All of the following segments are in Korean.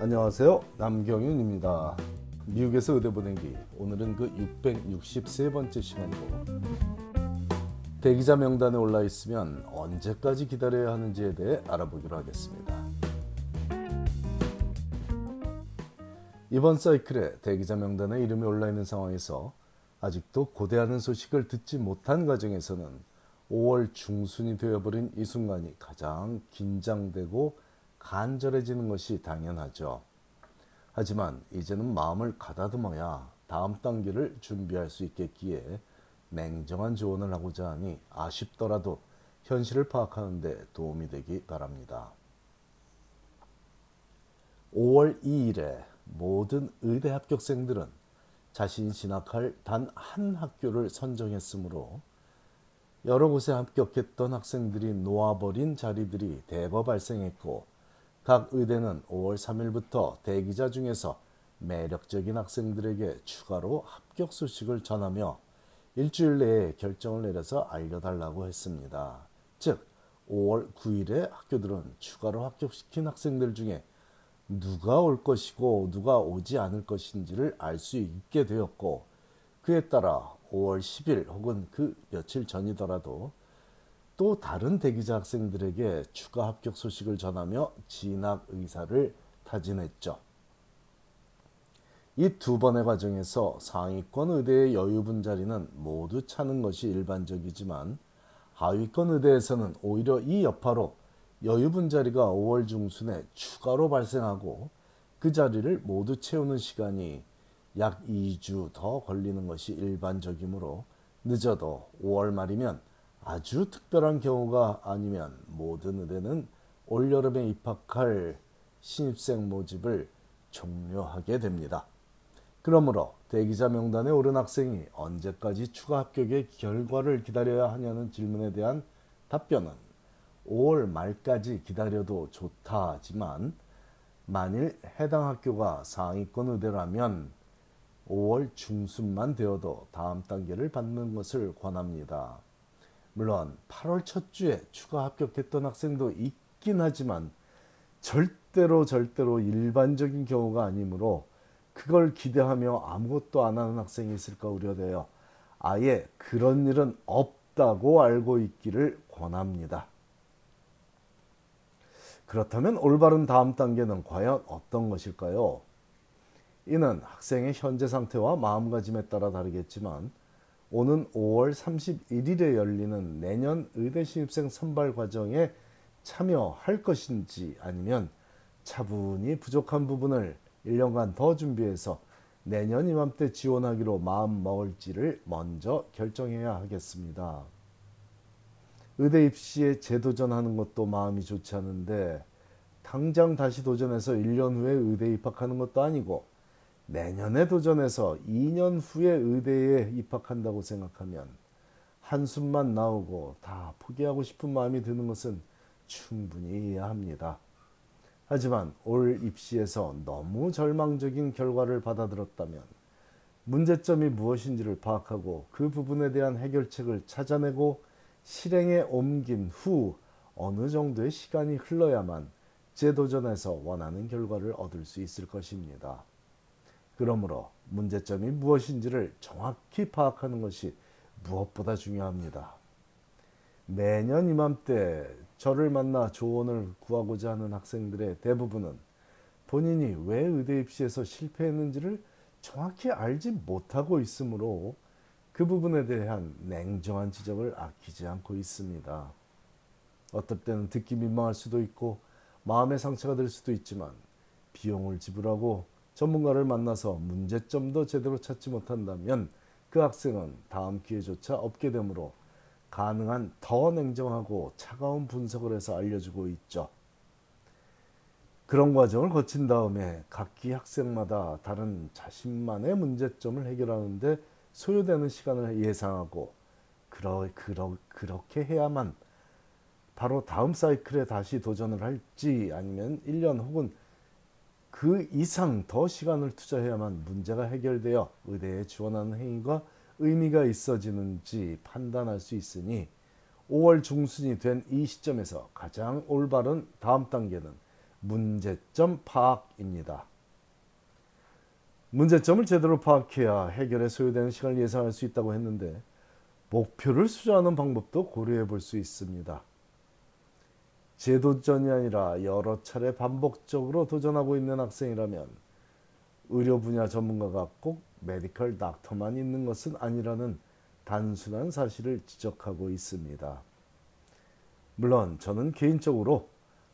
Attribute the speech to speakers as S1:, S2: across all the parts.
S1: 안녕하세요. 남경윤입니다. 미국에서 의대 보내기 오늘은 그 663번째 시간으로 대기자 명단에 올라 있으면 언제까지 기다려야 하는지에 대해 알아보기로 하겠습니다. 이번 사이클에 대기자 명단에 이름이 올라 있는 상황에서 아직도 고대하는 소식을 듣지 못한 과정에서는 5월 중순이 되어버린 이 순간이 가장 긴장되고 간절해지는 것이 당연하죠. 하지만 이제는 마음을 가다듬어야 다음 단계를 준비할 수 있겠기에 냉정한 조언을 하고자 하니 아쉽더라도 현실을 파악하는 데 도움이 되기 바랍니다. 5월 2일에 모든 의대 합격생들은 자신이 진학할 단 한 학교를 선정했으므로 여러 곳에 합격했던 학생들이 놓아버린 자리들이 대거 발생했고 각 의대는 5월 3일부터 대기자 중에서 매력적인 학생들에게 추가로 합격 소식을 전하며 일주일 내에 결정을 내려서 알려달라고 했습니다. 즉, 5월 9일에 학교들은 추가로 합격시킨 학생들 중에 누가 올 것이고 누가 오지 않을 것인지를 알 수 있게 되었고 그에 따라 5월 10일 혹은 그 며칠 전이더라도 또 다른 대기자 학생들에게 추가 합격 소식을 전하며 진학 의사를 타진했죠. 이 두 번의 과정에서 상위권 의대의 여유분 자리는 모두 차는 것이 일반적이지만 하위권 의대에서는 오히려 이 여파로 여유분 자리가 5월 중순에 추가로 발생하고 그 자리를 모두 채우는 시간이 약 2주 더 걸리는 것이 일반적이므로 늦어도 5월 말이면 아주 특별한 경우가 아니면 모든 의대는 올여름에 입학할 신입생 모집을 종료하게 됩니다. 그러므로 대기자 명단에 오른 학생이 언제까지 추가 합격의 결과를 기다려야 하냐는 질문에 대한 답변은 5월 말까지 기다려도 좋다지만 만일 해당 학교가 상위권 의대라면 5월 중순만 되어도 다음 단계를 받는 것을 권합니다. 물론 8월 첫 주에 추가 합격했던 학생도 있긴 하지만 절대로 절대로 일반적인 경우가 아니므로 그걸 기대하며 아무것도 안 하는 학생이 있을까 우려되어 아예 그런 일은 없다고 알고 있기를 권합니다. 그렇다면 올바른 다음 단계는 과연 어떤 것일까요? 이는 학생의 현재 상태와 마음가짐에 따라 다르겠지만 오는 5월 31일에 열리는 내년 의대 신입생 선발 과정에 참여할 것인지 아니면 차분히 부족한 부분을 1년간 더 준비해서 내년 이맘때 지원하기로 마음 먹을지를 먼저 결정해야 하겠습니다. 의대 입시에 재도전하는 것도 마음이 좋지 않은데 당장 다시 도전해서 1년 후에 의대 입학하는 것도 아니고 내년에 도전해서 2년 후에 의대에 입학한다고 생각하면 한숨만 나오고 다 포기하고 싶은 마음이 드는 것은 충분히 이해합니다. 하지만 올 입시에서 너무 절망적인 결과를 받아들었다면 문제점이 무엇인지를 파악하고 그 부분에 대한 해결책을 찾아내고 실행에 옮긴 후 어느 정도의 시간이 흘러야만 재도전해서 원하는 결과를 얻을 수 있을 것입니다. 그러므로 문제점이 무엇인지를 정확히 파악하는 것이 무엇보다 중요합니다. 매년 이맘때 저를 만나 조언을 구하고자 하는 학생들의 대부분은 본인이 왜 의대 입시에서 실패했는지를 정확히 알지 못하고 있으므로 그 부분에 대한 냉정한 지적을 아끼지 않고 있습니다. 어떨 때는 듣기 민망할 수도 있고 마음의 상처가 될 수도 있지만 비용을 지불하고 전문가를 만나서 문제점도 제대로 찾지 못한다면 그 학생은 다음 기회조차 없게 되므로 가능한 더 냉정하고 차가운 분석을 해서 알려주고 있죠. 그런 과정을 거친 다음에 각기 학생마다 다른 자신만의 문제점을 해결하는데 소요되는 시간을 예상하고 그러, 그러, 그렇게 해야만 바로 다음 사이클에 다시 도전을 할지 아니면 1년 혹은 그 이상 더 시간을 투자해야만 문제가 해결되어 의대에 지원하는 행위가 의미가 있어지는지 판단할 수 있으니 5월 중순이 된 이 시점에서 가장 올바른 다음 단계는 문제점 파악입니다. 문제점을 제대로 파악해야 해결에 소요되는 시간을 예상할 수 있다고 했는데 목표를 수정하는 방법도 고려해 볼 수 있습니다. 재도전이 아니라 여러 차례 반복적으로 도전하고 있는 학생이라면 의료 분야 전문가가 꼭 메디컬 닥터만 있는 것은 아니라는 단순한 사실을 지적하고 있습니다. 물론 저는 개인적으로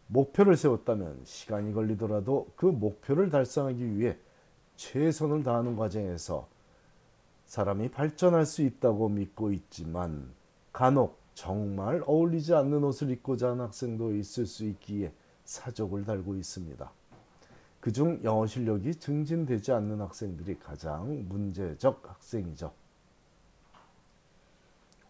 S1: 목표를 세웠다면 시간이 걸리더라도 그 목표를 달성하기 위해 최선을 다하는 과정에서 사람이 발전할 수 있다고 믿고 있지만 간혹 정말 어울리지 않는 옷을 입고자 하는 학생도 있을 수 있기에 사족을 달고 있습니다. 그중 영어 실력이 증진되지 않는 학생들이 가장 문제적 학생이죠.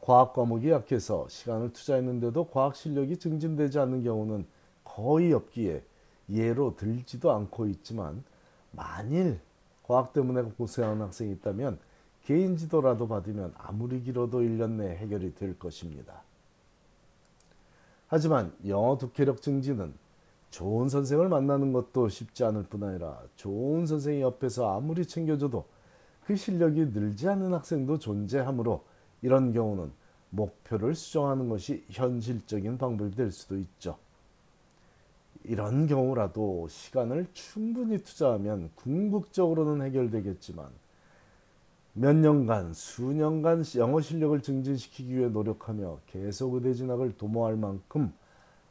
S1: 과학 과목이 약해서 시간을 투자했는데도 과학 실력이 증진되지 않는 경우는 거의 없기에 예로 들지도 않고 있지만 만일 과학 때문에 고생하는 학생이 있다면 개인 지도라도 받으면 아무리 길어도 1년 내에 해결이 될 것입니다. 하지만 영어 독해력 증진은 좋은 선생을 만나는 것도 쉽지 않을 뿐 아니라 좋은 선생이 옆에서 아무리 챙겨줘도 그 실력이 늘지 않는 학생도 존재하므로 이런 경우는 목표를 수정하는 것이 현실적인 방법이 될 수도 있죠. 이런 경우라도 시간을 충분히 투자하면 궁극적으로는 해결되겠지만 몇 년간, 수년간 영어 실력을 증진시키기 위해 노력하며 계속 의대 진학을 도모할 만큼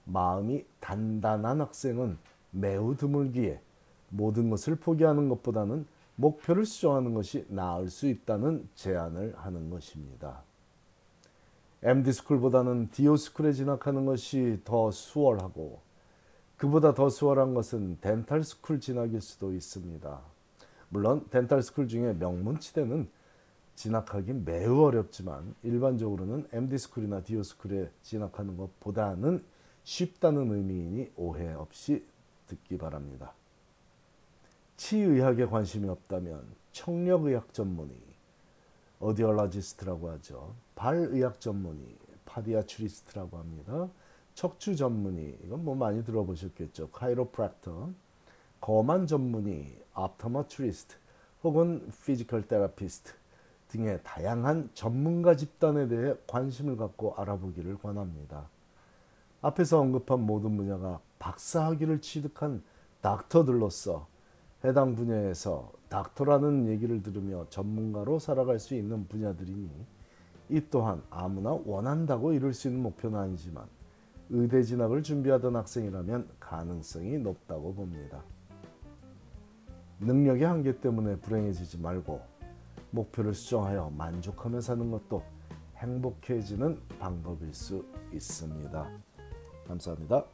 S1: 마음이 단단한 학생은 매우 드물기에 모든 것을 포기하는 것보다는 목표를 수정하는 것이 나을 수 있다는 제안을 하는 것입니다. MD스쿨보다는 DO school에 진학하는 것이 더 수월하고 그보다 더 수월한 것은 dental school 진학일 수도 있습니다. 물론 dental school 중에 명문 치대는 진학하기 매우 어렵지만 일반적으로는 MD스쿨이나 DO school에 진학하는 것보다는 쉽다는 의미이니 오해 없이 듣기 바랍니다. 치의학에 관심이 없다면 청력의학 전문의, audiologist라고 하죠. 발의학 전문의, podiatrist라고 합니다. 척추 전문의, 이건 뭐 많이 들어보셨겠죠. chiropractor, 검안 전문의, optometrist 혹은 physical therapist 등의 다양한 전문가 집단에 대해 관심을 갖고 알아보기를 권합니다. 앞에서 언급한 모든 분야가 박사학위를 취득한 닥터들로서 해당 분야에서 닥터라는 얘기를 들으며 전문가로 살아갈 수 있는 분야들이니 이 또한 아무나 원한다고 이룰 수 있는 목표는 아니지만 의대 진학을 준비하던 학생이라면 가능성이 높다고 봅니다. 능력의 한계 때문에 불행해지지 말고 목표를 수정하여 만족하며 사는 것도 행복해지는 방법일 수 있습니다. 감사합니다.